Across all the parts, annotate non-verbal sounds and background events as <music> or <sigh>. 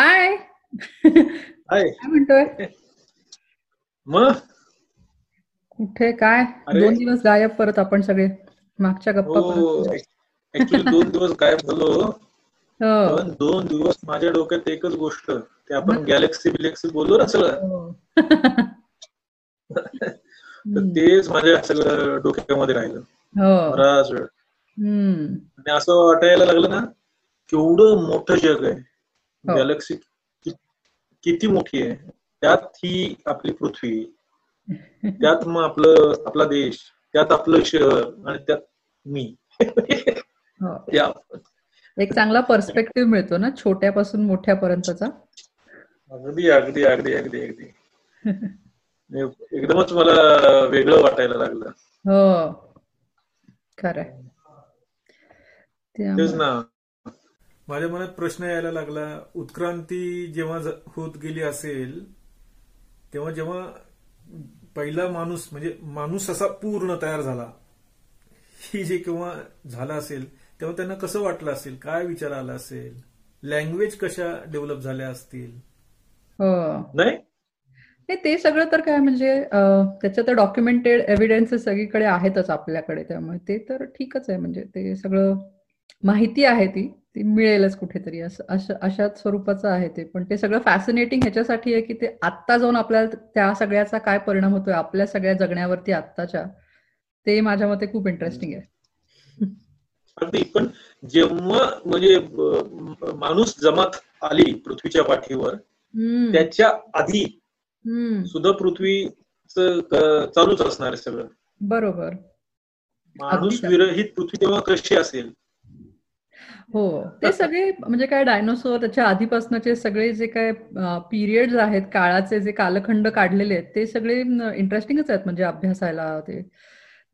हाय. हाय. काय म्हणतोय? मग? कुठे काय. दोन दिवस गायब परत आपण सगळे. मागच्या गप्पा हो दोन दिवस गायब झालो. हो. पण दोन दिवस माझ्या डोक्यात एकच गोष्ट ते आपण गॅलेक्सी बिलेक्सी बोललो ना सगळं. हो. <laughs> तर तेच माझ्या सगळं डोक्यामध्ये राहिलं. हो. बराच वेळ. आणि असं वाटायला लागलं ना केवढं मोठं जग आहे. गॅलेक्सी किती मोठी आहे? त्यात ही आपली पृथ्वी. त्यात मग आपलं आपला देश त्यात आपलं शहर आणि त्यात मी. हो. या. एक चांगला पर्स्पेक्टिव्ह मिळतो ना छोट्यापासून मोठ्यापर्यंतचा. अगदी अगदी अगदी अगदी अगदी. एकदमच मला वेगळं वाटायला लागलं. हो. खरंय. तेच ना. माझ्या मनात प्रश्न यायला लागला उत्क्रांती जेव्हा होत गेली असेल तेव्हा जेव्हा पहिला माणूस म्हणजे माणूस असा पूर्ण तयार झाला ही जे केव्हा झाला असेल तेव्हा त्यांना कसं वाटलं असेल काय विचार आला असेल लँग्वेज कशा डेव्हलप झाल्या असतील? हो. नाही? नाही ते सगळं तर काय म्हणजे त्याच्या तर डॉक्युमेंटेड एव्हिडन्सेस सगळीकडे आहेतच आपल्याकडे त्यामुळे ते तर ठीकच आहे म्हणजे ते सगळं माहिती आहे ती ती मिळेलच कुठेतरी. असं अशा अशाच स्वरूपाचं आहे ते. पण ते सगळं फॅसिनेटिंग ह्याच्यासाठी आहे की ते आत्ता जाऊन आपल्याला त्या सगळ्याचा काय परिणाम होतोय आपल्या सगळ्या जगण्यावरती आत्ताच्या ते माझ्या मते खूप इंटरेस्टिंग आहे. अगदी. पण जेव्हा म्हणजे माणूस जमात आली पृथ्वीच्या पाठीवर त्याच्या आधी सुद्धा पृथ्वीच चालूच असणार आहे सगळं. बरोबर. माणूस. विरहित पृथ्वी तेव्हा कशी असेल? हो. ते सगळे म्हणजे काय डायनोसॉर त्याच्या आधीपासूनचे सगळे जे काय पिरियड्स आहेत काळाचे जे कालखंड काढलेले आहेत ते सगळे इंटरेस्टिंगच आहेत म्हणजे अभ्यासायला ते.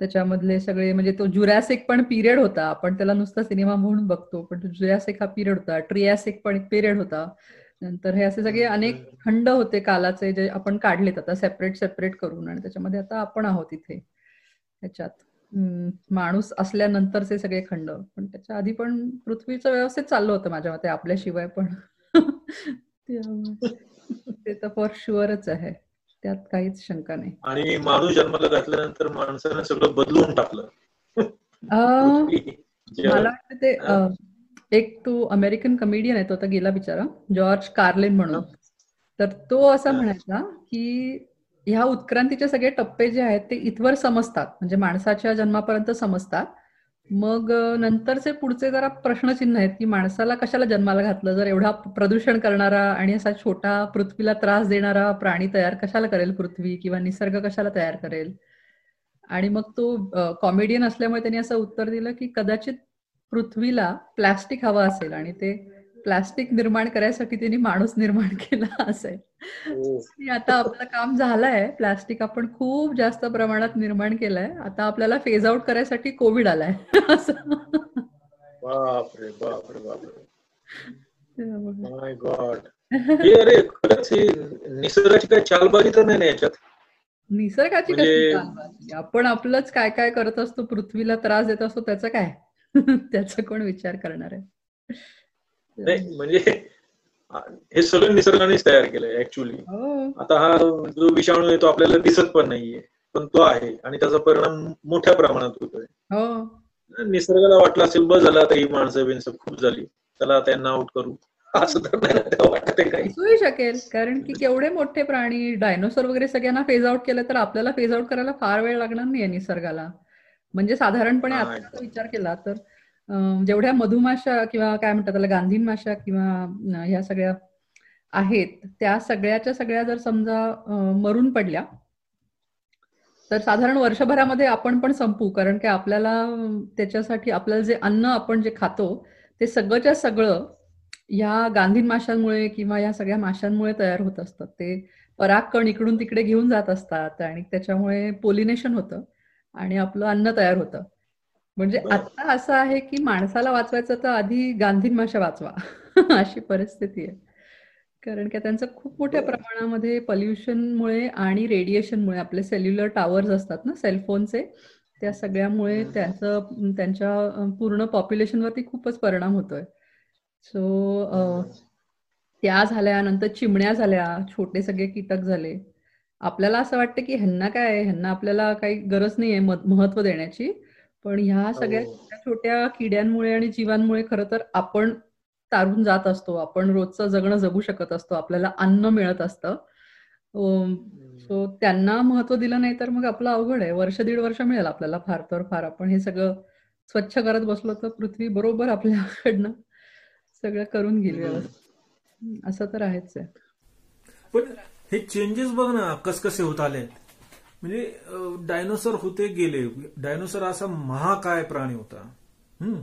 त्याच्यामधले सगळे म्हणजे तो जुरॅसिक पण पिरियड होता. आपण त्याला नुसता सिनेमा म्हणून बघतो पण तो जुरॅसिक हा पिरियड होता. ट्रियासिक पण एक पिरियड होता. नंतर हे असे सगळे अनेक खंड होते कालाचे जे आपण काढलेत आता सेपरेट सेपरेट करून. आणि त्याच्यामध्ये आता आपण आहोत इथे त्याच्यात माणूस असल्यानंतरचे सगळे खंड. पण त्याच्या आधी पण पृथ्वीचं व्यवस्थित चाललं होतं माझ्या मते आपल्याशिवाय पण. <laughs> ते तर फॉर शुअरच आहे. त्यात काहीच शंका नाही. आणि माणूस जन्माला घातल्यानंतर माणसानं सगळं बदलून टाकलं. मला वाटतं ते एक तो अमेरिकन कमेडियन आहे तो आता गेला बिचारा. जॉर्ज कार्लिन म्हणून. तर तो असा. म्हणायचा की ह्या उत्क्रांतीचे सगळे टप्पे जे आहेत ते इथवर समजतात. म्हणजे माणसाच्या जन्मापर्यंत समजतात. मग नंतरचे पुढचे जरा प्रश्नचिन्ह आहेत की माणसाला कशाला जन्माला घातलं? जर एवढा प्रदूषण करणारा आणि असा छोटा पृथ्वीला त्रास देणारा प्राणी तयार कशाला करेल पृथ्वी किंवा निसर्ग कशाला तयार करेल? आणि मग तो कॉमेडियन असल्यामुळे त्यांनी असं उत्तर दिलं की कदाचित पृथ्वीला प्लास्टिक हवं असेल आणि ते प्लास्टिक निर्माण करायसाठी त्यांनी माणूस निर्माण केला <laughs> असेल हो. आता आपलं काम झालंय. प्लास्टिक आपण खूप जास्त प्रमाणात निर्माण केलंय. आता आपल्याला फेज आउट करायसाठी कोविड आलाय. <laughs> बापरे बापरे बापरे. त्यामुळे. माय गॉड अरे खरंच निसर्गाची काय चालबाजी तर नाही याच्यात? निसर्गाची म्हणजे- चालबाजी? आपण आपलंच काय काय करत असतो पृथ्वीला त्रास देत असतो त्याचं काय? <laughs> त्याचा कोण विचार करणार आहे? नाही म्हणजे हे सगळं निसर्गानेच तयार केलंय ऍक्च्युली हो. आता हा जो विषाणू आहे तो आपल्याला दिसत पण नाहीये पण तो आहे आणि त्याचा परिणाम मोठ्या प्रमाणात होतोय. हो. निसर्गाला वाटलं असेल बस झालं आता ही माणसं बिनसं खूप झाली त्याला त्यांना आउट करू. असं तर नाही ना तेव्हा वाटत आहे काही शकेल कारण की केवढे मोठे प्राणी डायनोसॉर वगैरे सगळ्यांना फेज आउट केलं तर आपल्याला फेज आउट करायला फार वेळ लागणार नाहीये निसर्गाला. म्हणजे साधारणपणे जर विचार केला तर जेवढ्या मधुमाशा किंवा काय म्हणतात त्याला गांधीन माशा किंवा ह्या सगळ्या आहेत त्या सगळ्याच्या सगळ्या जर समजा मरून पडल्या तर साधारण वर्षभरामध्ये आपण पण संपू कारण की आपल्याला त्याच्यासाठी आपल्याला जे अन्न आपण जे खातो ते सगळंच्या सगळं या गांधीन माशांमुळे किंवा या सगळ्या माशांमुळे तयार होत असतात. ते परागकण इकडून तिकडे घेऊन जात असतात आणि त्याच्यामुळे पोलिनेशन होतं आणि आपलं अन्न तयार होतं. म्हणजे आता असं आहे की माणसाला वाचवायचं तर आधी गांधीन माशा वाचवा. <laughs> अशी परिस्थिती आहे. कारण की त्यांचं खूप मोठ्या प्रमाणामध्ये पॉल्युशनमुळे आणि रेडिएशनमुळे आपले सेल्युलर टावर्स असतात ना सेलफोनचे त्या सगळ्यामुळे त्याचं त्यांच्या पूर्ण पॉप्युलेशनवरती खूपच परिणाम होतोय. सो त्या झाल्या नंतर चिमण्या झाल्या छोटे सगळे कीटक झाले. आपल्याला असं वाटतं की ह्यांना काय ह्यांना आपल्याला काही गरज नाहीये महत्त्व देण्याची. पण ह्या सगळ्या छोट्या छोट्या किड्यांमुळे आणि जीवांमुळे खरं तर आपण तारून जात असतो. आपण रोजचं जगणं जगू शकत असतो. आपल्याला अन्न मिळत असतं. सो त्यांना महत्त्व दिलं नाही तर मग आपलं अवघड आहे. वर्ष दीड वर्ष मिळेल आपल्याला फार तर फार. आपण हे सगळं स्वच्छ करत बसलो तर पृथ्वी बरोबर आपल्याकडनं सगळं करून गेली असं तर आहेच आहे. पण हे चेंजेस बघ ना कस कसे होत आले म्हणजे डायनोसर होते गेले. डायनोसर असा महाकाय प्राणी होता. हम्म.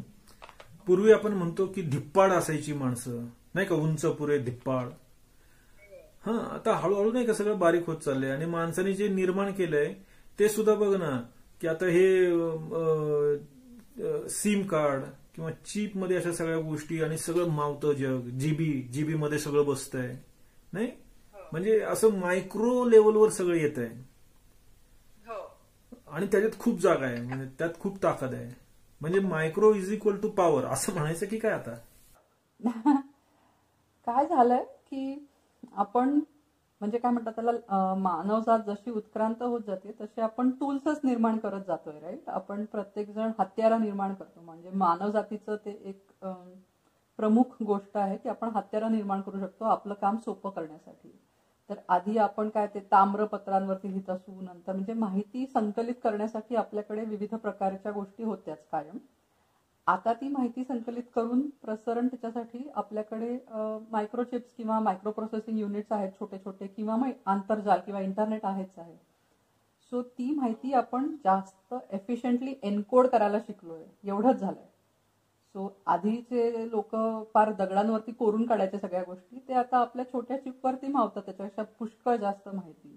पूर्वी आपण म्हणतो की धिप्पाड असायची माणसं. नाही का? उंच पुरे धिप्पाड. हा आता हळूहळू नाही का सगळं बारीक होत चाललंय. आणि माणसाने जे निर्माण केलंय ते सुद्धा बघ ना की आता हे सिम कार्ड किंवा चीपमध्ये अशा सगळ्या गोष्टी आणि सगळं मावतं जग जीबी जीबी मध्ये सगळं बसतंय. नाही? म्हणजे असं मायक्रो लेवलवर सगळं येत आहे हो. आणि त्याच्यात खूप जागा आहे. म्हणजे त्यात खूप ताकद आहे. म्हणजे micro is equal to power असं म्हणायचं की काय आता? <laughs> काय झालंय की आपण म्हणजे काय म्हणतात त्याला मानवजात जशी उत्क्रांत होत जाते तसे आपण टूल्सच निर्माण करत जातोय राईट आपण प्रत्येक जण हत्यारा निर्माण करतो. म्हणजे मानवजातीचं ते एक प्रमुख गोष्ट आहे की आपण हत्यारा निर्माण करू शकतो आपलं काम सोपं करण्यासाठी. तर आधी आपण काय ते ताम्रपत्रांवरती लिहित असू नंतर म्हणजे माहिती संकलित करण्यासाठी आपल्याकडे विविध प्रकारच्या गोष्टी होत्याच कायम. आता ती माहिती संकलित करून प्रसरण त्याच्यासाठी आपल्याकडे मायक्रोचिप्स किंवा मायक्रो प्रोसेसिंग युनिट्स आहेत छोटे छोटे किंवा आंतरजाल किंवा इंटरनेट आहेच आहे. सो ती माहिती आपण जास्त एफिशियंटली एनकोड करायला शिकलोय. एवढंच झालंय. सो आधीचे लोक फार दगडांवरती कोरून काढायचे सगळ्या गोष्टी ते आता आपल्या छोट्या चिपवरती मावतात त्याच्यापेक्षा पुष्कळ जास्त माहिती.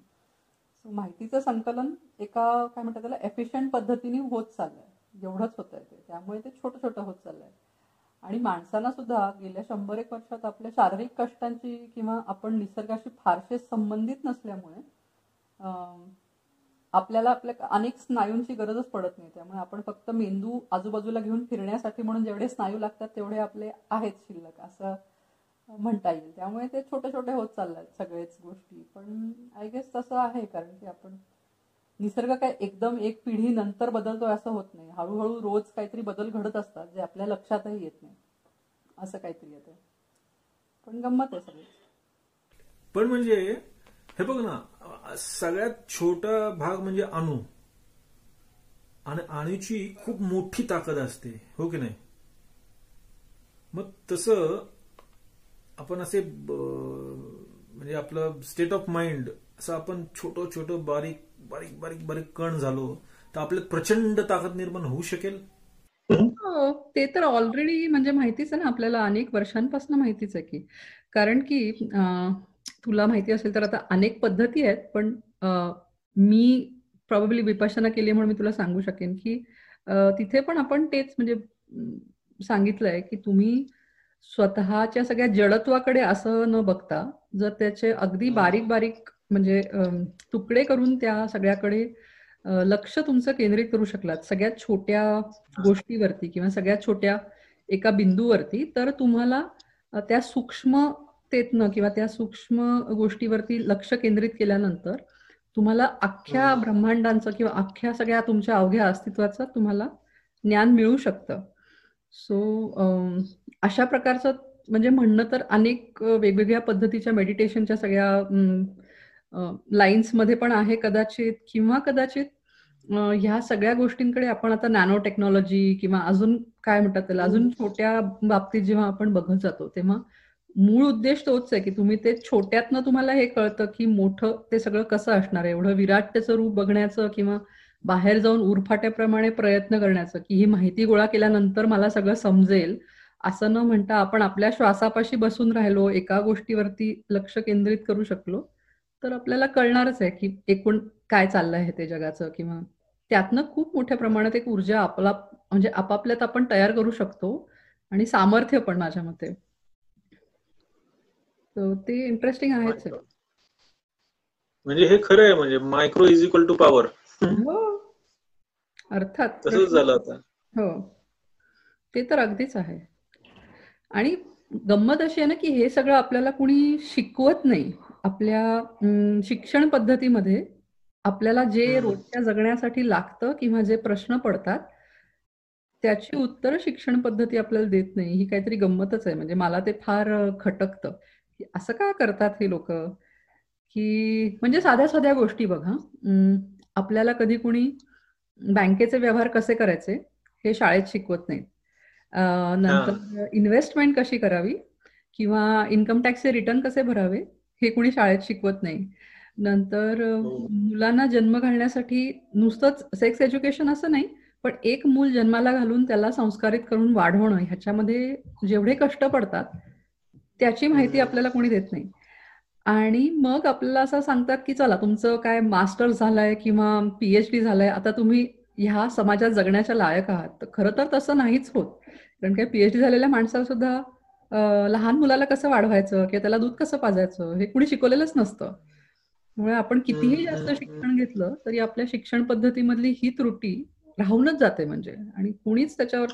सो माहितीचं संकलन एका काय म्हणतात त्याला एफिशियंट पद्धतीने होत चाललंय. एवढंच होत आहे ते. त्यामुळे ते छोटं छोटं होत चाललंय. आणि माणसांना सुद्धा गेल्या शंभर एक वर्षात आपल्या शारीरिक कष्टांची किंवा आपण निसर्गाशी फारसे संबंधित नसल्यामुळे आपल्याला आपल्या अनेक स्नायूंची गरजच पडत नाही. त्यामुळे आपण फक्त मेंदू आजूबाजूला घेऊन फिरण्यासाठी म्हणून जेवढे स्नायू लागतात तेवढे आपले आहेत शिल्लक असं म्हणता येईल. त्यामुळे ते छोटे छोटे होत चालतात सगळेच गोष्टी. पण आय गेस तसं आहे कारण की आपण निसर्ग काय एकदम एक पिढी नंतर बदलतोय असं होत नाही. हळूहळू रोज काहीतरी बदल घडत असतात जे आपल्या लक्षातही येत नाही. असं काहीतरी येतं पण गंमत आहे सगळं पण म्हणजे हे बघ ना सगळ्यात छोटा भाग म्हणजे अणू. आणि अणूची खूप मोठी ताकद असते हो की नाही? मग तसं आपण असे म्हणजे आपलं स्टेट ऑफ माइंड असं आपण छोट छोट बारीक बारीक बारीक बारीक कण झालो तर आपल्यात प्रचंड ताकद निर्माण होऊ शकेल? हो, ते तर ऑलरेडी म्हणजे माहितीच आहे ना आपल्याला अनेक वर्षांपासून माहितीच आहे की. कारण की तुला माहिती असेल तर आता अनेक पद्धती आहेत पण मी प्रॉब्ली विपाशना केली म्हणून मी तुला सांगू शकेन की तिथे पण आपण तेच म्हणजे सांगितलंय की तुम्ही स्वतःच्या सगळ्या जडत्वाकडे असं न बघता जर त्याचे अगदी बारीक बारीक म्हणजे तुकडे करून त्या सगळ्याकडे लक्ष तुमचं केंद्रित करू शकलात. सगळ्यात छोट्या गोष्टीवरती किंवा सगळ्यात छोट्या एका बिंदूवरती तर तुम्हाला त्या सूक्ष्म तेतनं किंवा त्या सूक्ष्म गोष्टीवरती लक्ष केंद्रित केल्यानंतर तुम्हाला अख्ख्या ब्रह्मांडांचं किंवा अख्ख्या सगळ्या तुमच्या अवघ्या अस्तित्वाचं तुम्हाला ज्ञान मिळू शकतं. सो अशा प्रकारचं म्हणजे म्हणणं तर अनेक वेगवेगळ्या पद्धतीच्या मेडिटेशनच्या सगळ्या लाईन्समध्ये पण आहे कदाचित किंवा कदाचित ह्या सगळ्या गोष्टींकडे आपण आता नॅनो टेक्नॉलॉजी किंवा अजून काय म्हणतात त्याला अजून छोट्या बाबतीत जेव्हा आपण बघत जातो तेव्हा मूळ उद्देश तोच आहे की तुम्ही ते छोट्यातनं तुम्हाला हे कळतं की मोठं ते सगळं कसं असणार आहे. एवढं विराट त्याचं रूप बघण्याचं किंवा बाहेर जाऊन उरफाट्याप्रमाणे प्रयत्न करण्याचं की ही माहिती गोळा केल्यानंतर मला सगळं समजेल असं न म्हणता आपण आपल्या श्वासापाशी बसून राहिलो एका गोष्टीवरती लक्ष केंद्रित करू शकलो तर आपल्याला कळणारच आहे की एकूण काय चाललंय आहे ते जगाचं किंवा त्यातनं खूप मोठ्या प्रमाणात एक ऊर्जा आपला म्हणजे आपापल्यात आपण तयार करू शकतो आणि सामर्थ्य पण माझ्या मते. ते इंटरेस्टिंग आहेच म्हणजे हे खरं आहे म्हणजे micro is equal to power अर्थात तसंच झालं आता. हो. ते तर अगदीच आहे. आणि गंमत अशी आहे ना की हे सगळं आपल्याला कुणी शिकवत नाही. आपल्या शिक्षण पद्धतीमध्ये आपल्याला जे रोजच्या जगण्यासाठी लागतं किंवा जे प्रश्न पडतात त्याची उत्तर शिक्षण पद्धती आपल्याला देत नाही. ही काहीतरी गंमतच आहे. म्हणजे मला ते फार खटकतं. असं का करतात हे लोक? की म्हणजे साध्या साध्या गोष्टी बघा. आपल्याला कधी कुणी बँकेचे व्यवहार कसे करायचे हे शाळेत शिकवत नाहीत. नंतर इन्व्हेस्टमेंट कशी करावी किंवा इन्कम टॅक्सचे रिटर्न कसे भरावे हे कुणी शाळेत शिकवत नाही. नंतर हो. मुलांना जन्म घालण्यासाठी नुसतंच सेक्स एज्युकेशन असं नाही पण एक मूल जन्माला घालून त्याला संस्कारित करून वाढवणं ह्याच्यामध्ये जेवढे कष्ट पडतात त्याची माहिती आपल्याला कोणी देत नाही. आणि मग आपल्याला असं सांगतात की चला तुमचं काय मास्टर झालंय किंवा पीएचडी झालंय आता तुम्ही ह्या समाजात जगण्याच्या लायक आहात. तर खरं तर तसं नाहीच होत. कारण काय पीएचडी झालेल्या माणसाला सुद्धा लहान मुलाला कसं वाढवायचं किंवा त्याला दूध कसं पाजायचं हे कुणी शिकवलेलंच नसतं. त्यामुळे आपण कितीही जास्त शिक्षण घेतलं तरी आपल्या शिक्षण पद्धतीमधली ही त्रुटी राहूनच जाते म्हणजे. आणि कुणीच त्याच्यावर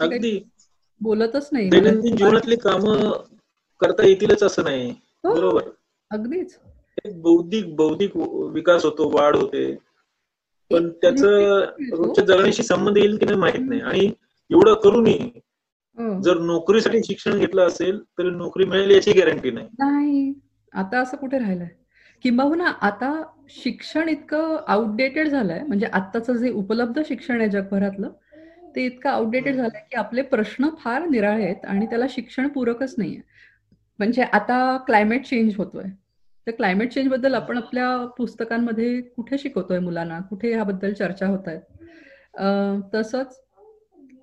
बोलतच नाही. जीवनातली काम करता येतीलच असं नाही. हो. बरोबर. अगदीच. बौद्धिक बौद्धिक विकास होतो वाढ होते. पण त्याच रोजच्या जगण्याशी संबंध येईल की नाही माहीत नाही. आणि एवढं करूनही हो. जर नोकरीसाठी शिक्षण घेतलं असेल तर नोकरी मिळेल याची गॅरंटी नाही. नाही. आता असं कुठे राहिलंय? किंबहुना आता शिक्षण इतकं आउटडेटेड झालंय. म्हणजे आत्ताचं जे उपलब्ध शिक्षण आहे जगभरातलं ते इतकं आउटडेटेड झालंय की आपले प्रश्न फार निराळे आहेत आणि त्याला शिक्षण पूरकच नाहीये. म्हणजे आता क्लायमेट चेंज होतोय. तर क्लायमेट चेंजबद्दल आपण आपल्या पुस्तकांमध्ये कुठे शिकवतोय मुलांना? कुठे ह्याबद्दल चर्चा होत आहेत तसंच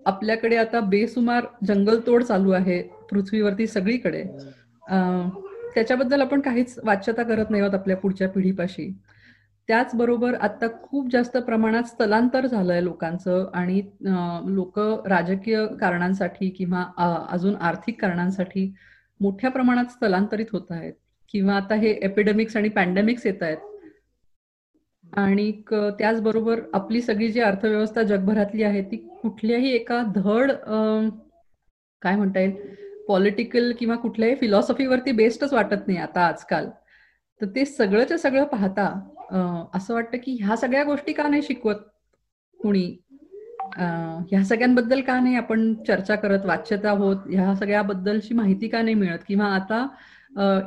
आपल्याकडे आता बेसुमार जंगलतोड चालू आहे पृथ्वीवरती सगळीकडे. त्याच्याबद्दल आपण काहीच वाच्यता करत नाही आहोत आपल्या पुढच्या पिढीपाशी. त्याचबरोबर आता खूप जास्त प्रमाणात स्थलांतर झालंय लोकांचं आणि लोक राजकीय कारणांसाठी किंवा अजून आर्थिक कारणांसाठी मोठ्या प्रमाणात स्थलांतरित होत आहेत. किंवा आता हे एपिडेमिक्स आणि पॅन्डेमिक्स येत आहेत. आणि त्याचबरोबर आपली सगळी जी अर्थव्यवस्था जगभरातली आहे ती कुठल्याही एका धड काय म्हणता येईल पॉलिटिकल किंवा कुठल्याही फिलॉसॉफीवरती बेस्टच वाटत नाही आता आजकाल. तर ते सगळंच्या सगळं पाहता असं वाटतं की ह्या सगळ्या गोष्टी का नाही शिकवत कुणी? ह्या सगळ्यांबद्दल का नाही आपण चर्चा करत वाच्यता होत ह्या सगळ्याबद्दलची माहिती का नाही मिळत? किंवा आता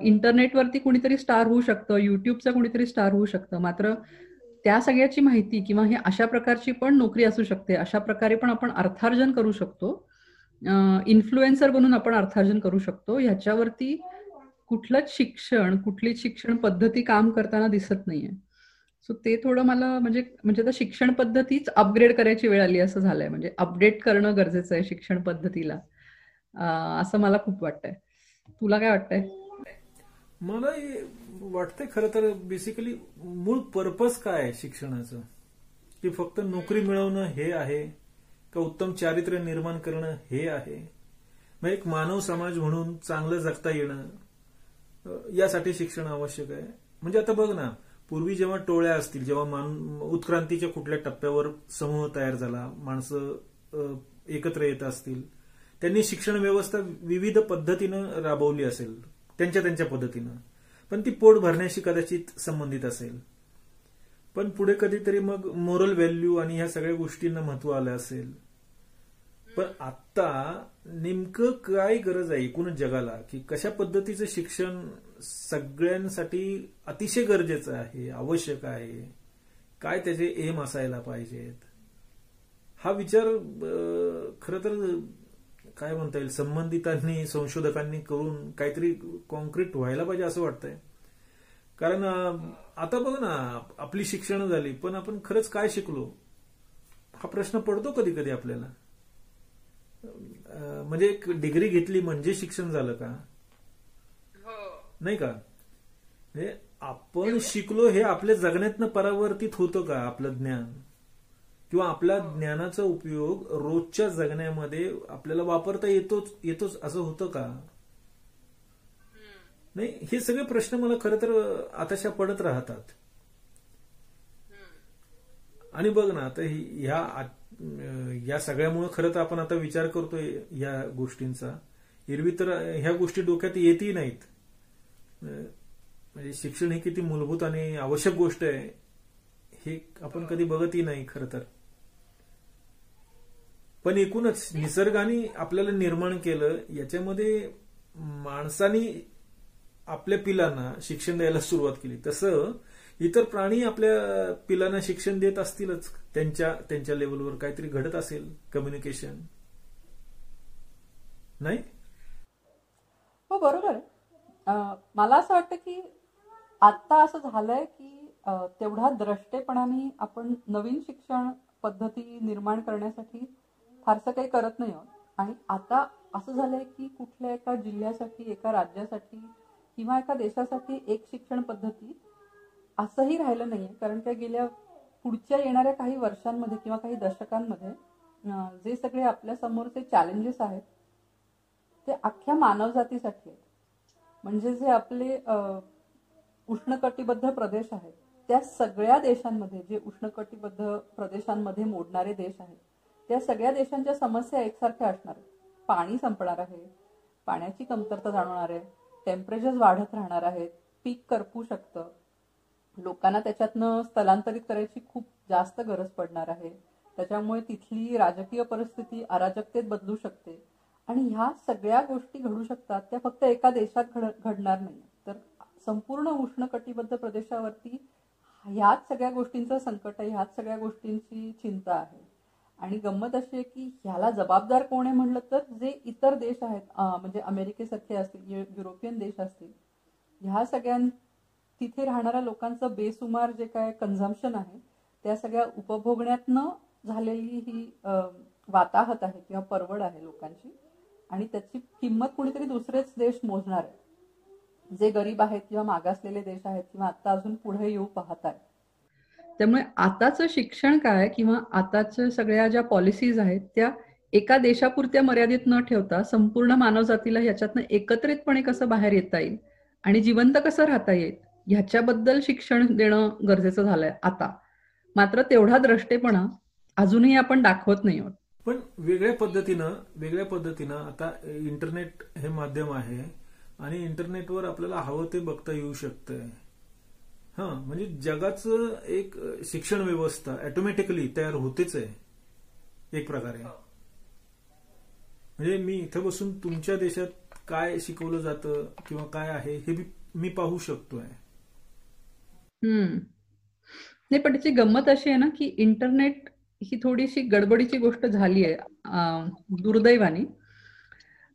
इंटरनेटवरती कुणीतरी स्टार होऊ शकतं युट्यूबचं कुणीतरी स्टार होऊ शकतं. मात्र त्या सगळ्याची माहिती किंवा हे अशा प्रकारची पण नोकरी असू शकते. अशा प्रकारे पण आपण अर्थार्जन करू शकतो. इन्फ्लुएन्सर बनून आपण अर्थार्जन करू शकतो. ह्याच्यावरती कुठलंच शिक्षण कुठलीच शिक्षण पद्धती काम करताना दिसत नाहीये. सो ते थोडं मला म्हणजे म्हणजे आता शिक्षण पद्धतीच अपग्रेड करायची वेळ आली असं झालंय. म्हणजे अपडेट करणं गरजेचं आहे शिक्षण पद्धतीला. असं मला खूप वाटतंय. तुला काय वाटतंय? मला वाटतंय खरं तर बेसिकली मूळ पर्पज काय आहे शिक्षणाचं? की फक्त नोकरी मिळवणं हे आहे का उत्तम चारित्र्य निर्माण करणं हे आहे? मग एक मानव समाज म्हणून चांगलं जगता येणं यासाठी शिक्षण आवश्यक आहे. म्हणजे आता बघ ना पूर्वी जेव्हा टोळ्या असतील जेव्हा मान उत्क्रांतीच्या कुठल्या टप्प्यावर समूह तयार झाला माणसं एकत्र येत असतील त्यांनी शिक्षण व्यवस्था विविध पद्धतीनं राबवली असेल त्यांच्या त्यांच्या पद्धतीनं. पण ती पोट भरण्याशी कदाचित संबंधित असेल. पण पुढे कधीतरी मग मोरल व्हॅल्यू आणि ह्या सगळ्या गोष्टींना महत्त्व आलं असेल. पण आता नेमकं काय गरज आहे एकूणच जगाला की कशा पद्धतीचं शिक्षण सगळ्यांसाठी अतिशय गरजेचं आहे आवश्यक आहे. काय त्याचे एम असायला पाहिजेत? हा विचार खर तर काय म्हणता येईल? संबंधितांनी संशोधकांनी करून काहीतरी कॉन्क्रीट व्हायला पाहिजे असं वाटतंय. कारण आता बघ ना आपली शिक्षण झाली पण आपण खरंच काय शिकलो? हा प्रश्न पडतो कधी कधी आपल्याला म्हणजे एक डिग्री घेतली म्हणजे शिक्षण झालं का? नाही का? म्हणजे आपण शिकलो हे आपल्या जगण्यातनं परावर्तित होतं का आपलं ज्ञान? किंवा आपल्या ज्ञानाचा उपयोग रोजच्या जगण्यामध्ये आपल्याला वापरता येतोच येतोच असं होतं का? नाही हे सगळे प्रश्न मला खरं तर आताशा पडत राहतात. आणि बघ ना आता ह्या या सगळ्यामुळे खरं तर आपण आता विचार करतोय या गोष्टींचा. एरवी तर ह्या गोष्टी डोक्यात येतही नाहीत. म्हणजे शिक्षण ही किती मूलभूत आणि आवश्यक गोष्ट आहे हे आपण कधी बघतही नाही खरं तर. पण एकूणच निसर्गाने आपल्याला निर्माण केलं याच्यामध्ये माणसानी आपल्या पिलांना शिक्षण द्यायला सुरुवात केली. तसं इतर प्राणी आपल्या पिलांना शिक्षण देत असतीलच. त्यांच्या त्यांच्या लेवलवर काहीतरी घडत असेल कम्युनिकेशन नाही? हो बरोबर. मला असं वाटतं की आता असं झालंय की तेवढा द्रष्टेपणाने आपण नवीन शिक्षण पद्धती निर्माण करण्यासाठी फारसं काही करत नाही आहोत. आणि आता असं झालंय की कुठल्या एका जिल्ह्यासाठी एका राज्यासाठी किंवा एका देशासाठी एक शिक्षण पद्धती असंही राहिलं नाहीये. कारण त्या गेल्या पुढच्या येणाऱ्या काही वर्षांमध्ये किंवा काही दशकांमध्ये जे सगळे आपल्या समोरचे चॅलेंजेस आहेत ते अख्ख्या मानवजातीसाठी आहेत. म्हणजे जे आपले उष्णकटिबद्ध प्रदेश आहेत त्या सगळ्या देशांमध्ये जे उष्णकटिबद्ध प्रदेशांमध्ये मोडणारे देश आहेत त्या सगळ्या देशांच्या समस्या एकसारख्या असणार आहेत. पाणी संपणार आहे पाण्याची कमतरता जाणवणार आहे टेम्परेचर वाढत राहणार आहेत पीक करपू शकतं. लोकांना त्याच्यातनं स्थलांतरित करायची खूप जास्त गरज पडणार आहे. त्याच्यामुळे तिथली राजकीय परिस्थिती अराजकतेत बदलू शकते. आणि ह्या सगळ्या गोष्टी घडू शकतात. त्या फक्त एका देशात घडणार नाही. तर संपूर्ण उष्णकटिबद्ध प्रदेशावरती ह्याच सगळ्या गोष्टींचं संकट आहे ह्याच सगळ्या गोष्टींची चिंता आहे. आणि गंमत अशी आहे की ह्याला जबाबदार कोण आहे म्हणलं तर जे इतर देश आहेत म्हणजे अमेरिकेसारखे असतील युरोपियन देश असतील ह्या सगळ्यां तिथे राहणाऱ्या लोकांचं बेसुमार जे काय कन्झम्पशन आहे त्या सगळ्या उपभोगण्यातनं झालेली ही वाताहत आहे किंवा परवड आहे लोकांची. आणि त्याची किंमत कुणीतरी दुसरेच देश मोजणार आहे. जे गरीब आहेत किंवा मागासलेले देश आहेत किंवा आता अजून पुढे येऊ पाहत आहेत त्यामुळे आताचं शिक्षण काय किंवा आताच्या सगळ्या ज्या पॉलिसीज आहेत त्या एका देशापुरत्या मर्यादित न ठेवता संपूर्ण मानवजातीला ह्याच्यातनं एकत्रितपणे कसं बाहेर येता येईल आणि जिवंत कसं राहता येईल ह्याच्याबद्दल शिक्षण देणं गरजेचं झालंय आता. मात्र तेवढा द्रष्टेपणा अजूनही आपण दाखवत नाही आहोत. पण वेगळ्या पद्धतीनं वेगळ्या पद्धतीनं आता इंटरनेट हे माध्यम आहे आणि इंटरनेटवर आपल्याला हवं ते बघता येऊ शकतंय. हा म्हणजे जगाचं एक शिक्षण व्यवस्था ऑटोमॅटिकली तयार होतेच आहे. एक प्रकारे. म्हणजे मी इथं बसून तुमच्या देशात काय शिकवलं जातं किंवा काय आहे हे मी पाहू शकतोय. नाही पण त्याची गंमत अशी आहे ना की इंटरनेट ही थोडीशी गडबडीची गोष्ट झाली आहे दुर्दैवाने.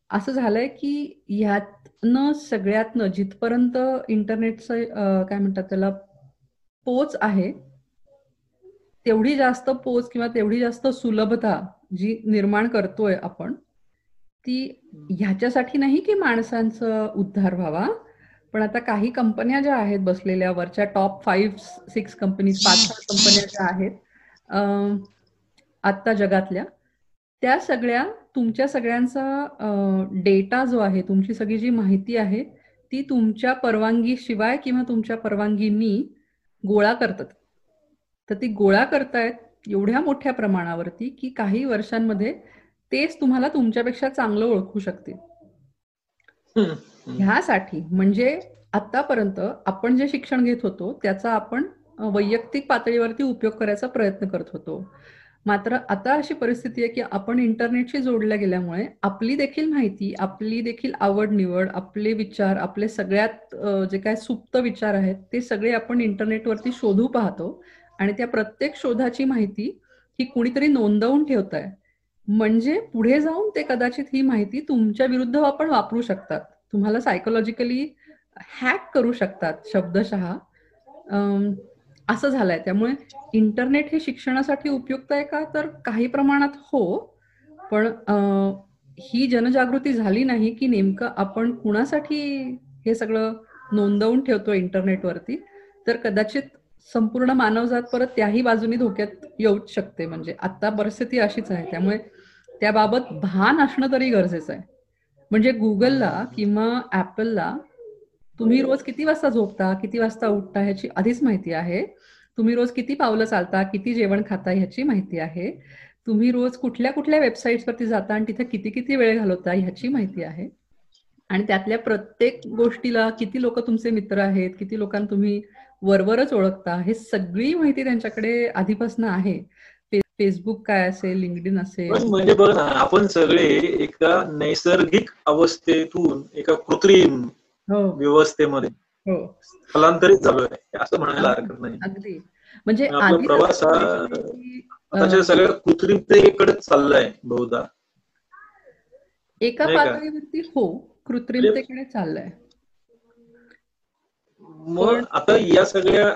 असं झालंय की ह्यातनं सगळ्यातनं जिथपर्यंत इंटरनेटचं काय म्हणतात त्याला पोच आहे तेवढी जास्त पोच किंवा तेवढी जास्त सुलभता जी निर्माण करतोय आपण ती ह्याच्यासाठी नाही की माणसांचं उद्धार व्हावा पण आता काही कंपन्या ज्या आहेत बसलेल्या वरच्या टॉप फाईव्ह सिक्स कंपनीज पाच सहा कंपन्या ज्या आहेत आत्ता जगातल्या त्या सगळ्या तुमच्या सगळ्यांचा डेटा जो आहे तुमची सगळी जी माहिती आहे ती तुमच्या परवानगी शिवाय किंवा तुमच्या परवानगीनी गोळा करतात. तर ती गोळा करतायत एवढ्या मोठ्या प्रमाणावरती की काही वर्षांमध्ये तेच तुम्हाला तुमच्यापेक्षा चांगलं ओळखू शकतील. ह्यासाठी म्हणजे आतापर्यंत आपण जे शिक्षण घेत होतो त्याचा आपण वैयक्तिक पातळीवरती उपयोग करायचा प्रयत्न करत होतो. मात्र आता अशी परिस्थिती आहे की आपण इंटरनेटशी जोडल्या गेल्यामुळे आपली देखील माहिती आपली देखील आवड निवड आपले विचार आपले सगळ्यात जे काय सुप्त विचार आहेत ते सगळे आपण इंटरनेटवरती शोधू पाहतो. आणि त्या प्रत्येक शोधाची माहिती ही कुणीतरी नोंदवून ठेवत आहे म्हणजे पुढे जाऊन ते कदाचित ही माहिती तुमच्या विरुद्ध आपण वापरू शकतात. तुम्हाला सायकोलॉजिकली हॅक करू शकतात शब्दशः. असं झालंय. त्यामुळे इंटरनेट हे शिक्षणासाठी उपयुक्त आहे का? तर काही प्रमाणात हो. पण ही जनजागृती झाली नाही की नेमकं आपण कुणासाठी हे सगळं नोंदवून ठेवतो इंटरनेटवरती? तर कदाचित संपूर्ण मानवजात परत त्याही बाजूनी धोक्यात येऊच शकते. म्हणजे आता परिस्थिती अशीच आहे. त्यामुळे त्याबाबत भान असणं तरी गरजेचं आहे. म्हणजे गुगलला किंवा ऍपलला तुम्ही रोज किती वाजता झोपता किती वाजता उठता ह्याची आधीच माहिती आहे. तुम्ही रोज किती पावलं चालता किती जेवण खाता ह्याची माहिती आहे. तुम्ही रोज कुठल्या कुठल्या वेबसाईट्सवरती जाता आणि तिथे किती किती वेळ घालवता ह्याची माहिती आहे. आणि त्यातल्या प्रत्येक गोष्टीला किती लोक तुमचे मित्र आहेत किती लोकांना तुम्ही वरवरच ओळखता हे सगळी माहिती त्यांच्याकडे आधीपासून आहे. फेसबुक काय असेल लिंकडिन असेल. म्हणजे बघ ना आपण सगळे एका नैसर्गिक अवस्थेतून एका कृत्रिम हो. व्यवस्थेमध्ये हो. स्थलांतरित झालोय. असं म्हणायला हरकत नाही. अगदी. म्हणजे आपला प्रवास हा सगळ्या कृत्रिमतेकडे चाललाय बहुधा. एका पातळीवरती हो कृत्रिमतेकडे चाललाय. मग आता या सगळ्या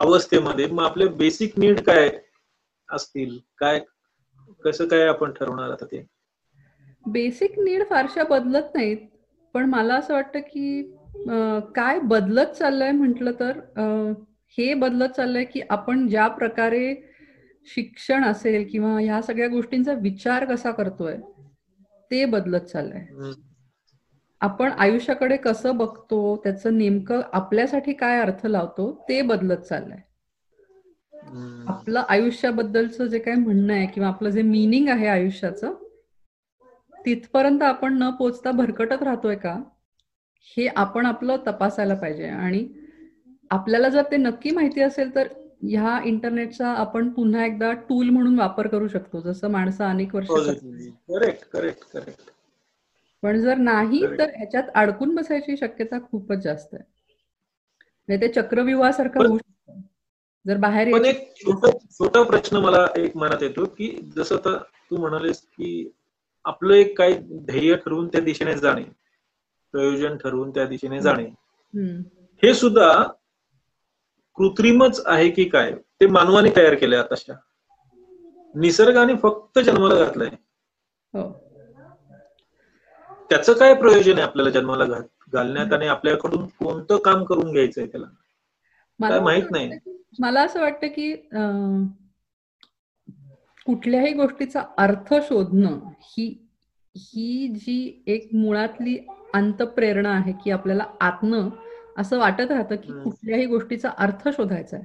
अवस्थेमध्ये मग आपले बेसिक नीड काय असतील? काय कसं काय आपण ठरवणार आता ते? बेसिक नीड फारशा बदलत नाहीत. पण मला असं वाटतं की काय बदलत चाललंय म्हटलं तर हे बदलत चाललंय की आपण ज्या प्रकारे शिक्षण असेल किंवा ह्या सगळ्या गोष्टींचा विचार कसा करतोय ते बदलत चाललंय. आपण आयुष्याकडे कसं बघतो त्याचं नेमकं आपल्यासाठी काय अर्थ लावतो ते बदलत चाललंय. आपलं आयुष्याबद्दलचं जे काही म्हणणं आहे किंवा आपलं जे मिनिंग आहे आयुष्याचं तिथपर्यंत आपण न पोचता भरकटत राहतोय का? हे आपण आपलं तपासायला पाहिजे. आणि आपल्याला जर ते नक्की माहिती असेल तर ह्या इंटरनेटचा आपण पुन्हा एकदा टूल म्हणून वापर करू शकतो. जसं माणसं अनेक वर्ष करेक्ट करेक्ट करेक्ट पण जर नाही तर ह्याच्यात अडकून बसायची शक्यता खूपच जास्त आहे. म्हणजे ते चक्रव्यूहासारखं होऊ शकतं. जर बाहेर पण एक छोटा प्रश्न मला एक मनात येतो की जसं तू म्हणालेस की आपलं एक काही ध्येय ठरवून त्या दिशेने जाणे. प्रयोजन ठरवून त्या दिशेने जाणे. हे सुद्धा कृत्रिमच आहे की काय ते मानवाने तयार केले तशा निसर्गाने फक्त जन्माला घातलंय. हो. त्याचं काय प्रयोजन आहे आपल्याला जन्माला घालण्यात आणि आपल्याकडून कोणतं काम करून घ्यायचंय त्याला? काय माहीत नाही. मला असं वाटतं की कुठल्याही गोष्टीचा अर्थ शोधणं ही ही जी एक मुळातली अंतप्रेरणा आहे की आपल्याला आत्म असं वाटत राहतं की कुठल्याही गोष्टीचा अर्थ शोधायचा आहे.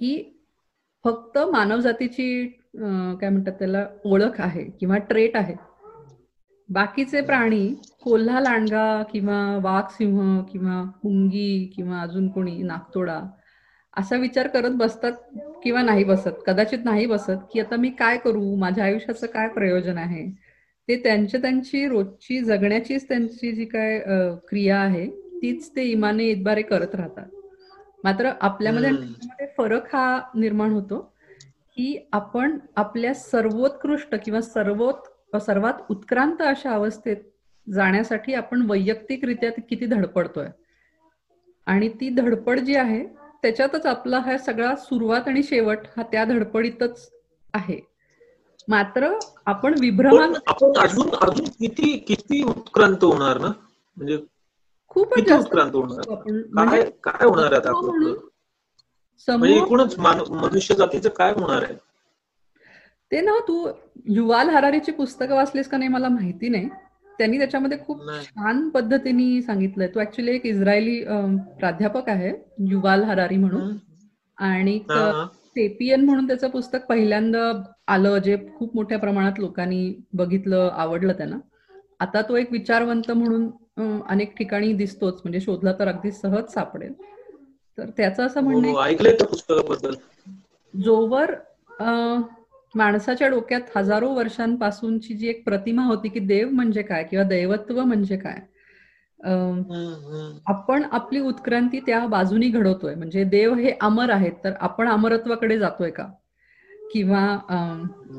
ही फक्त मानवजातीची काय म्हणतात त्याला ओळख आहे किंवा ट्रेट आहे. बाकीचे प्राणी कोल्हा लांडगा किंवा वाघ सिंह किंवा मुंगी किंवा अजून कोणी नागतोडा असा विचार करत बसतात किंवा नाही बसत कदाचित नाही बसत की आता मी काय करू माझ्या आयुष्याचं काय प्रयोजन आहे? ते त्यांच्या त्यांची रोजची जगण्याचीच त्यांची जी काय क्रिया आहे तीच ते इमाने इतबारे करत राहतात. मात्र आपल्यामध्ये फरक हा निर्माण होतो की आपण आपल्या सर्वोत्कृष्ट किंवा सर्वोत् सर्वात उत्क्रांत अशा अवस्थेत जाण्यासाठी आपण वैयक्तिकरित्या किती धडपडतोय. आणि ती धडपड जी आहे त्याच्यातच आपला हा सगळा सुरुवात आणि शेवट हा त्या धडपडीतच आहे. मात्र आपण विभ्रमान आपण अजून अजून किती किती उत्क्रांत होणार ना? म्हणजे खूप उत्क्रांत होणार? म्हणजे काय होणार आहे म्हणजे एकूणच मनुष्य जातीचं काय होणार आहे? ते ना तू युवाल हरारीची पुस्तकं वाचलीस का नाही मला माहिती नाही. त्यांनी त्याच्यामध्ये खूप छान पद्धतीने सांगितलंय. तो ऍक्च्युली एक इस्रायली प्राध्यापक आहे युवाल हरारी म्हणून. आणि सेपियन म्हणून त्याचं पुस्तक पहिल्यांदा आलं जे खूप मोठ्या प्रमाणात लोकांनी बघितलं आवडलं त्यांना. आता तो एक विचारवंत म्हणून अनेक ठिकाणी दिसतोच म्हणजे शोधला तर अगदी सहज सापडेल. तर त्याचं असं म्हणणं हो, जोवर माणसाच्या डोक्यात हजारो वर्षांपासूनची जी एक प्रतिमा होती की देव म्हणजे काय किंवा दैवत्व म्हणजे काय आपण आपली उत्क्रांती त्या बाजूनी घडवतोय. म्हणजे देव हे अमर आहेत तर आपण अमरत्वाकडे जातोय का? किंवा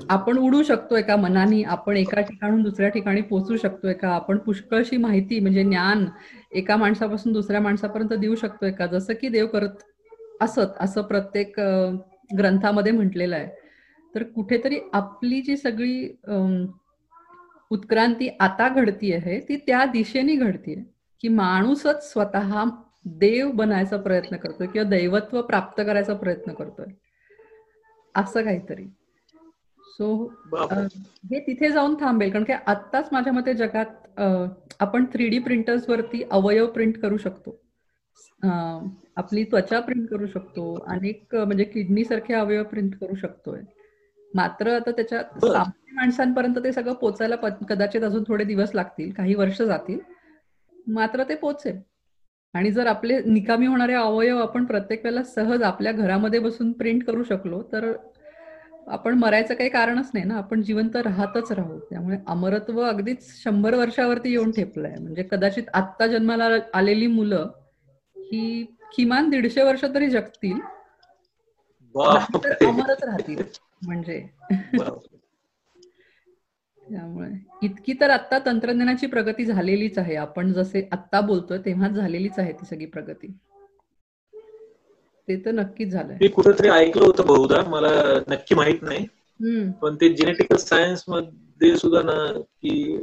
आपण उडू शकतोय का मनानी आपण एका ठिकाणून दुसऱ्या ठिकाणी पोहोचू शकतोय का आपण पुष्कळशी माहिती म्हणजे ज्ञान एका माणसापासून दुसऱ्या माणसापर्यंत देऊ शकतोय का जसं की देव करत असत असं प्रत्येक ग्रंथामध्ये म्हटलेलं आहे. तर कुठेतरी आपली जी सगळी उत्क्रांती आता घडती आहे ती त्या दिशेने घडतीये की माणूसच स्वतः देव बनायचा प्रयत्न करतोय किंवा दैवत्व प्राप्त करायचा प्रयत्न करतोय. असं काहीतरी. सो हे तिथे जाऊन थांबेल कारण की आत्ताच माझ्या मते जगात आपण थ्री डी प्रिंटर्स वरती अवयव प्रिंट करू शकतो. आपली त्वचा प्रिंट करू शकतो अनेक म्हणजे किडनी सारखे अवयव प्रिंट करू शकतोय. मात्र आता त्याच्या सामान्य माणसांपर्यंत ते सगळं पोचायला कदाचित अजून थोडे दिवस लागतील काही वर्ष जातील. मात्र ते पोचेल. आणि जर आपले निकामी होणारे अवयव आपण प्रत्येक वेळेला सहज आपल्या घरामध्ये बसून प्रिंट करू शकलो तर आपण मरायचं काही कारणच नाही ना. आपण जिवंत राहतच राहू. त्यामुळे अमरत्व अगदीच शंभर वर्षावरती येऊन ठेपलंय. म्हणजे कदाचित आत्ता जन्माला आलेली मुलं ही किमान दीडशे वर्ष तरी जगतील. अमरच राहतील. म्हणजे. त्यामुळे. इतकी तर आता तंत्रज्ञानाची प्रगती झालेलीच आहे. आपण जसे आत्ता बोलतोय तेव्हाच झालेलीच आहे ती सगळी प्रगती. ते तर नक्कीच झालंय. मी कुठेतरी ऐकलं होतं बहुधा. मला नक्की माहीत नाही. पण ते जेनेटिकल सायन्समध्ये सुद्धा ना की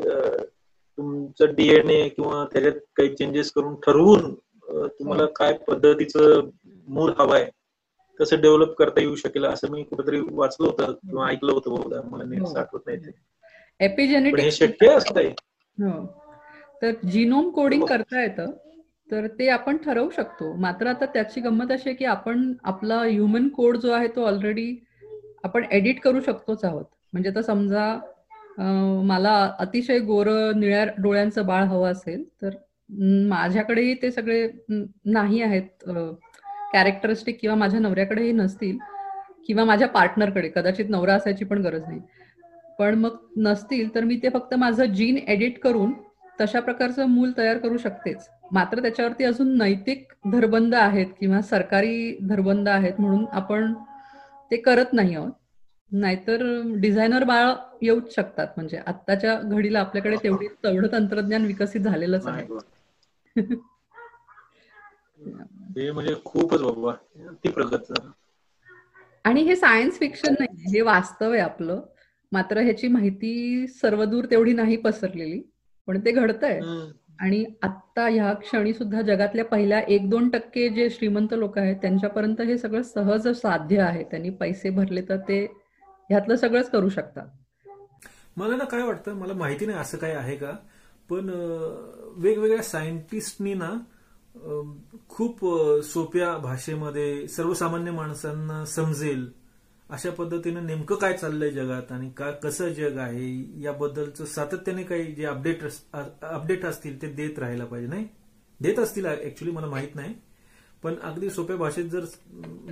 तुमचं डीएनए किंवा त्याच्यात काही चेंजेस करून ठरवून तुम्हाला काय पद्धतीचं मूळ हवाय कसं डेव्हलप करता येऊ शकेल असं मी कुठेतरी वाचलं होतं किंवा ऐकलं होतं बहुधा. मला नीट हो. आठवत नाही एपिजेनेटिक शक्य हो. तर जिनोम कोडिंग करता येतं. तर ते आपण ठरवू शकतो. मात्र आता त्याची गंमत अशी आहे की आपण आपला ह्युमन कोड जो आहे तो ऑलरेडी आपण एडिट करू शकतोच आहोत. म्हणजे आता समजा मला अतिशय गोर निळ्या डोळ्यांचं बाळ हवं असेल तर माझ्याकडेही ते सगळे नाही आहेत कॅरेक्टरिस्टिक किंवा माझ्या नवऱ्याकडेही नसतील किंवा माझ्या पार्टनरकडे कदाचित नवरा असायची पण गरज नाही. पण मग नसतील तर मी ते फक्त माझं जीन एडिट करून तशा प्रकारचं मूल तयार करू शकतेच. मात्र त्याच्यावरती अजून नैतिक धरबंद आहेत किंवा सरकारी धरबंद आहेत म्हणून आपण ते करत नाही आहोत. नाहीतर डिझायनर बाळ येऊच शकतात. म्हणजे आत्ताच्या घडीला आपल्याकडे तेवढी तेवढं तंत्रज्ञान विकसित झालेलंच आहे. <laughs> म्हणजे खूपच बाबा प्रगत. आणि हे सायन्स फिक्शन नाही हे वास्तव आहे आपलं. मात्र ह्याची माहिती सर्वदूर तेवढी नाही पसरलेली पण ते घडतंय. आणि आता ह्या क्षणी सुद्धा जगातल्या पहिल्या एक दोन टक्के जे श्रीमंत लोक आहेत त्यांच्यापर्यंत हे सगळं सहज साध्य आहे. त्यांनी पैसे भरले तर ते ह्यातलं सगळंच करू शकतात. मला ना काय वाटतं मला माहिती नाही असं काय आहे का पण वेगवेगळ्या सायंटिस्टनी ना खूप सोप्या भाषेमध्ये सर्वसामान्य माणसांना समजेल. अशा पद्धतीनं नेमकं काय चाललंय जगात आणि का कसं जग आहे याबद्दलचं सातत्याने काही जे अपडेट अपडेट असतील ते देत राहायला पाहिजे नाही? देत असतील ऍक्च्युली मला माहीत नाही. पण अगदी सोप्या भाषेत जर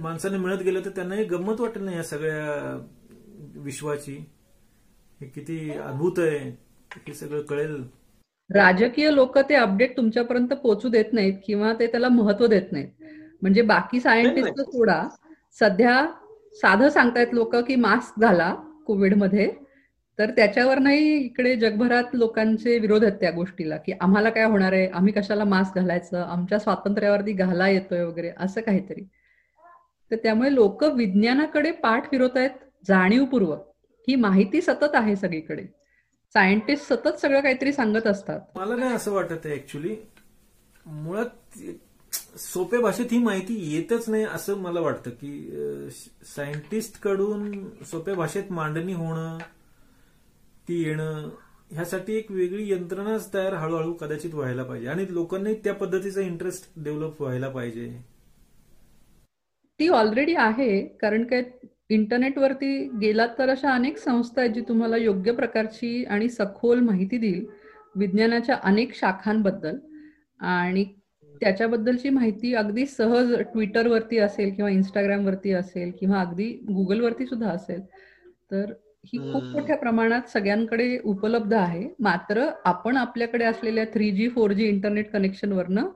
माणसाने मिळत गेलं तर त्यांनाही गंमत वाटेल ना या सगळ्या विश्वाची. हे किती अद्भुत आहे हे सगळं कळेल. राजकीय लोक ते अपडेट तुमच्यापर्यंत पोहोचू देत नाहीत किंवा ते त्याला महत्त्व देत नाहीत. म्हणजे बाकी सायंटिस्ट सोडा सध्या साधं सांगतायत लोक की मास्क घाला कोविडमध्ये. तर त्याच्यावर नाही इकडे जगभरात लोकांचे विरोध आहेत त्या गोष्टीला की आम्हाला काय होणार आहे? आम्ही कशाला मास्क घालायचं? आमच्या स्वातंत्र्यावरती घाला येतोय वगैरे असं काहीतरी. तर त्यामुळे लोक विज्ञानाकडे पाठ फिरवत आहेत जाणीवपूर्वक. ही माहिती सतत आहे सगळीकडे. सायंटिस्ट सतत सगळं काहीतरी सांगत असतात. मला काय असं वाटत आहे ऍक्च्युली मुळात सोप्या भाषेत ही माहिती येतच नाही असं मला वाटतं की सायंटिस्टकडून सोप्या भाषेत मांडणी होणं ती येणं ह्यासाठी एक वेगळी यंत्रणाच तयार हळूहळू कदाचित व्हायला पाहिजे. आणि लोकांनी त्या पद्धतीचा इंटरेस्ट डेव्हलप व्हायला पाहिजे. ती ऑलरेडी आहे कारण काय इंटरनेटवरती गेलात तर अशा अनेक संस्था आहेत जी तुम्हाला योग्य प्रकारची आणि सखोल माहिती देईल विज्ञानाच्या अनेक शाखांबद्दल. आणि त्याच्याबद्दलची माहिती अगदी सहज ट्विटरवरती असेल किंवा इंस्टाग्रामवरती असेल किंवा अगदी गुगलवरती सुद्धा असेल. तर ही खूप मोठ्या प्रमाणात सगळ्यांकडे उपलब्ध आहे. मात्र आपण आपल्याकडे असलेल्या three G four G internet कनेक्शनवरनं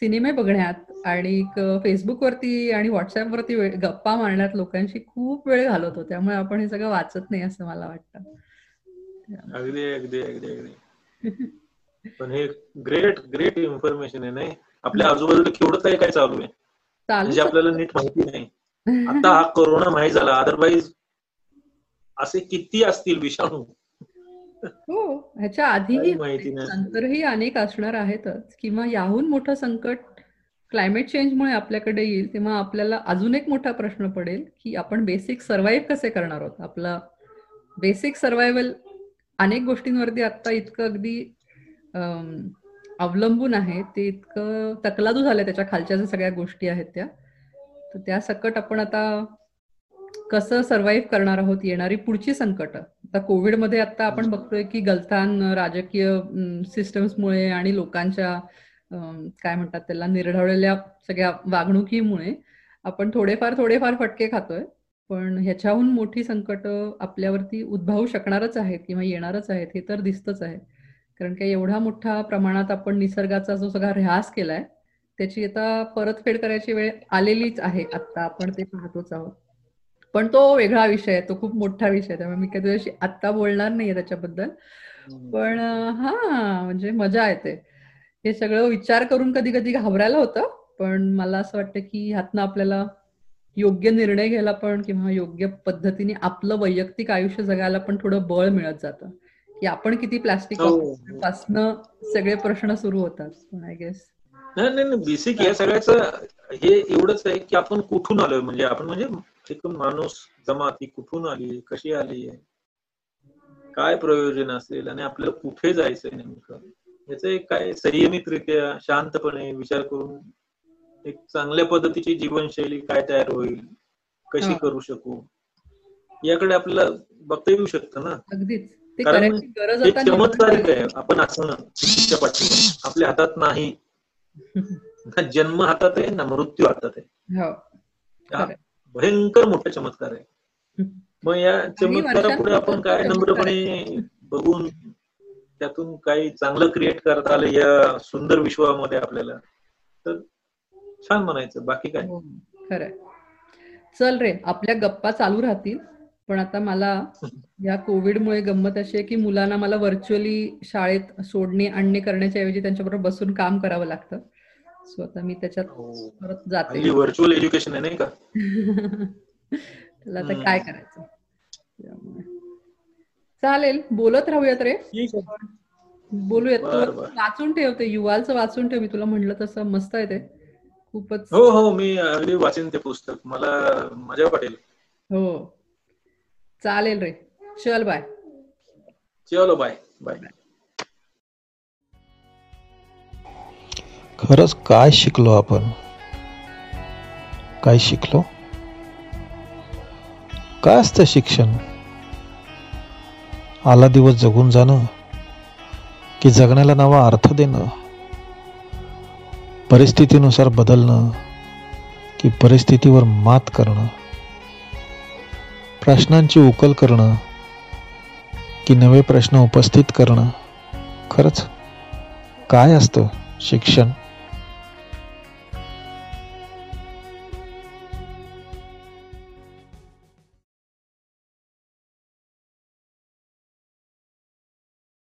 सिनेमे बघण्यात आणि फेसबुकवरती आणि व्हॉट्सअपवरती गप्पा मारण्यात लोकांशी खूप वेळ घालवतो त्यामुळे आपण हे सगळं वाचत नाही असं मला वाटतं. अगदी अगदी अगदी अगदी. <laughs> पण हे ग्रेट ग्रेट इन्फॉर्मेशन आहे नाही? आपल्या आजूबाजूला केवढं काय काय चालू आहे? म्हणजे आपल्याला नीट माहिती नाही. <laughs> आता हा कोरोना माहीत झाला अदरवाईज असे किती असतील विषाणू? हो ह्याच्या आधीही नंतरही अनेक असणार आहेतच. किंवा याहून मोठं संकट क्लायमेट चेंजमुळे आपल्याकडे येईल तेव्हा आपल्याला अजून एक मोठा प्रश्न पडेल की आपण बेसिक सर्व्हाइव्ह कसे करणार आहोत? आपला बेसिक सर्व्हायवल अनेक गोष्टींवरती आता इतकं अगदी अवलंबून आहे ते इतकं तकलादू झालं त्याच्या खालच्या ज्या सगळ्या गोष्टी आहेत त्या. तर त्या सकट आपण आता कसं सर्व्हाइव्ह करणार आहोत येणारी पुढची संकट. आता कोविडमध्ये आता आपण बघतोय की गलथान राजकीय सिस्टम्समुळे आणि लोकांच्या काय म्हणतात त्याला निर्ढवलेल्या सगळ्या वागणुकीमुळे आपण थोडेफार थोडेफार फटके खातोय. पण ह्याच्याहून मोठी संकट आपल्यावरती उद्भवू शकणारच आहेत किंवा येणारच आहेत हे तर दिसतच आहे. कारण का एवढा मोठा प्रमाणात आपण निसर्गाचा जो सगळा ऱ्हास केलाय त्याची आता परतफेड करायची वेळ आलेलीच आहे. आता आपण ते पाहतोच आहोत. पण तो वेगळा विषय आहे तो खूप मोठा विषय त्यामुळे मी काही तुझ्याशी आत्ता बोलणार नाहीये त्याच्याबद्दल. पण हा म्हणजे मजा येते. हे सगळं विचार करून कधी कधी घाबरायला होतं. पण मला असं वाटतं की ह्यातनं आपल्याला योग्य निर्णय घ्यायला पण किंवा योग्य पद्धतीने आपलं वैयक्तिक आयुष्य जगायला पण थोडं बळ मिळत जातं. की आपण किती प्लास्टिक हो. पासनं सगळे प्रश्न सुरू होतात आय गेस नाही नाही बेसिक या सगळ्याच हे एवढंच आहे की आपण कुठून आलोय? म्हणजे आपण म्हणजे एक माणूस जमाती कुठून आली कशी आली? काय प्रयोजन असेल आणि आपल्याला कुठे जायचंय नेमकं? याच एक काय संयमितरित्या शांतपणे विचार करून एक चांगल्या पद्धतीची जीवनशैली काय तयार होईल? कशी करू शकू? याकडे आपल्याला बघता येऊ शकतं ना? चमत्कारिक आहे. आपण असणं पाठी आपल्या हातात नाही. ना <laughs> जन्म हातात आहे ना मृत्यू हातात आहे. हो. भयंकर मोठा चमत्कार आहे. मग या चमत्कारापुढे आपण काय नम्रपणे बघून त्यातून काही चांगलं क्रिएट करता आलं या सुंदर विश्वामध्ये आपल्याला. तर छान म्हणायचं. बाकी काय? हो, खरंय. चल रे आपल्या गप्पा चालू राहतील. पण आता मला या कोविडमुळे गंमत अशी आहे की मुलांना मला व्हर्च्युअली शाळेत सोडणे आणणे करण्याच्या ऐवजी त्यांच्याबरोबर बसून काम करावं लागतं. सो आता मी त्याच्यात हो. परत जाते. व्हर्च्युअल एज्युकेशन आहे नाही का? <laughs> त्याला आता काय करायचं? चालेल बोलत राहूयात रे. बोलूयात. वाचून ठेवते युवालचं वाचून ठेव. मी तुला म्हणलं तसं मस्त आहे ते. खूपच हो हो मी अगदी वाचेन ते पुस्तक. मला मजा वाटेल. हो. चालेल रे. चल बाय. चलो बाय. बाय. खरंच काय शिकलो आपण? काय शिकलो? काय असतं शिक्षण? आला दिवस जगून जाणं की जगण्याला नवा अर्थ देणं? परिस्थितीनुसार बदलणं की परिस्थितीवर मात करणं? प्रश्नांची उकल करणं की नवे प्रश्न उपस्थित करणं खरंच? काय असतं शिक्षण?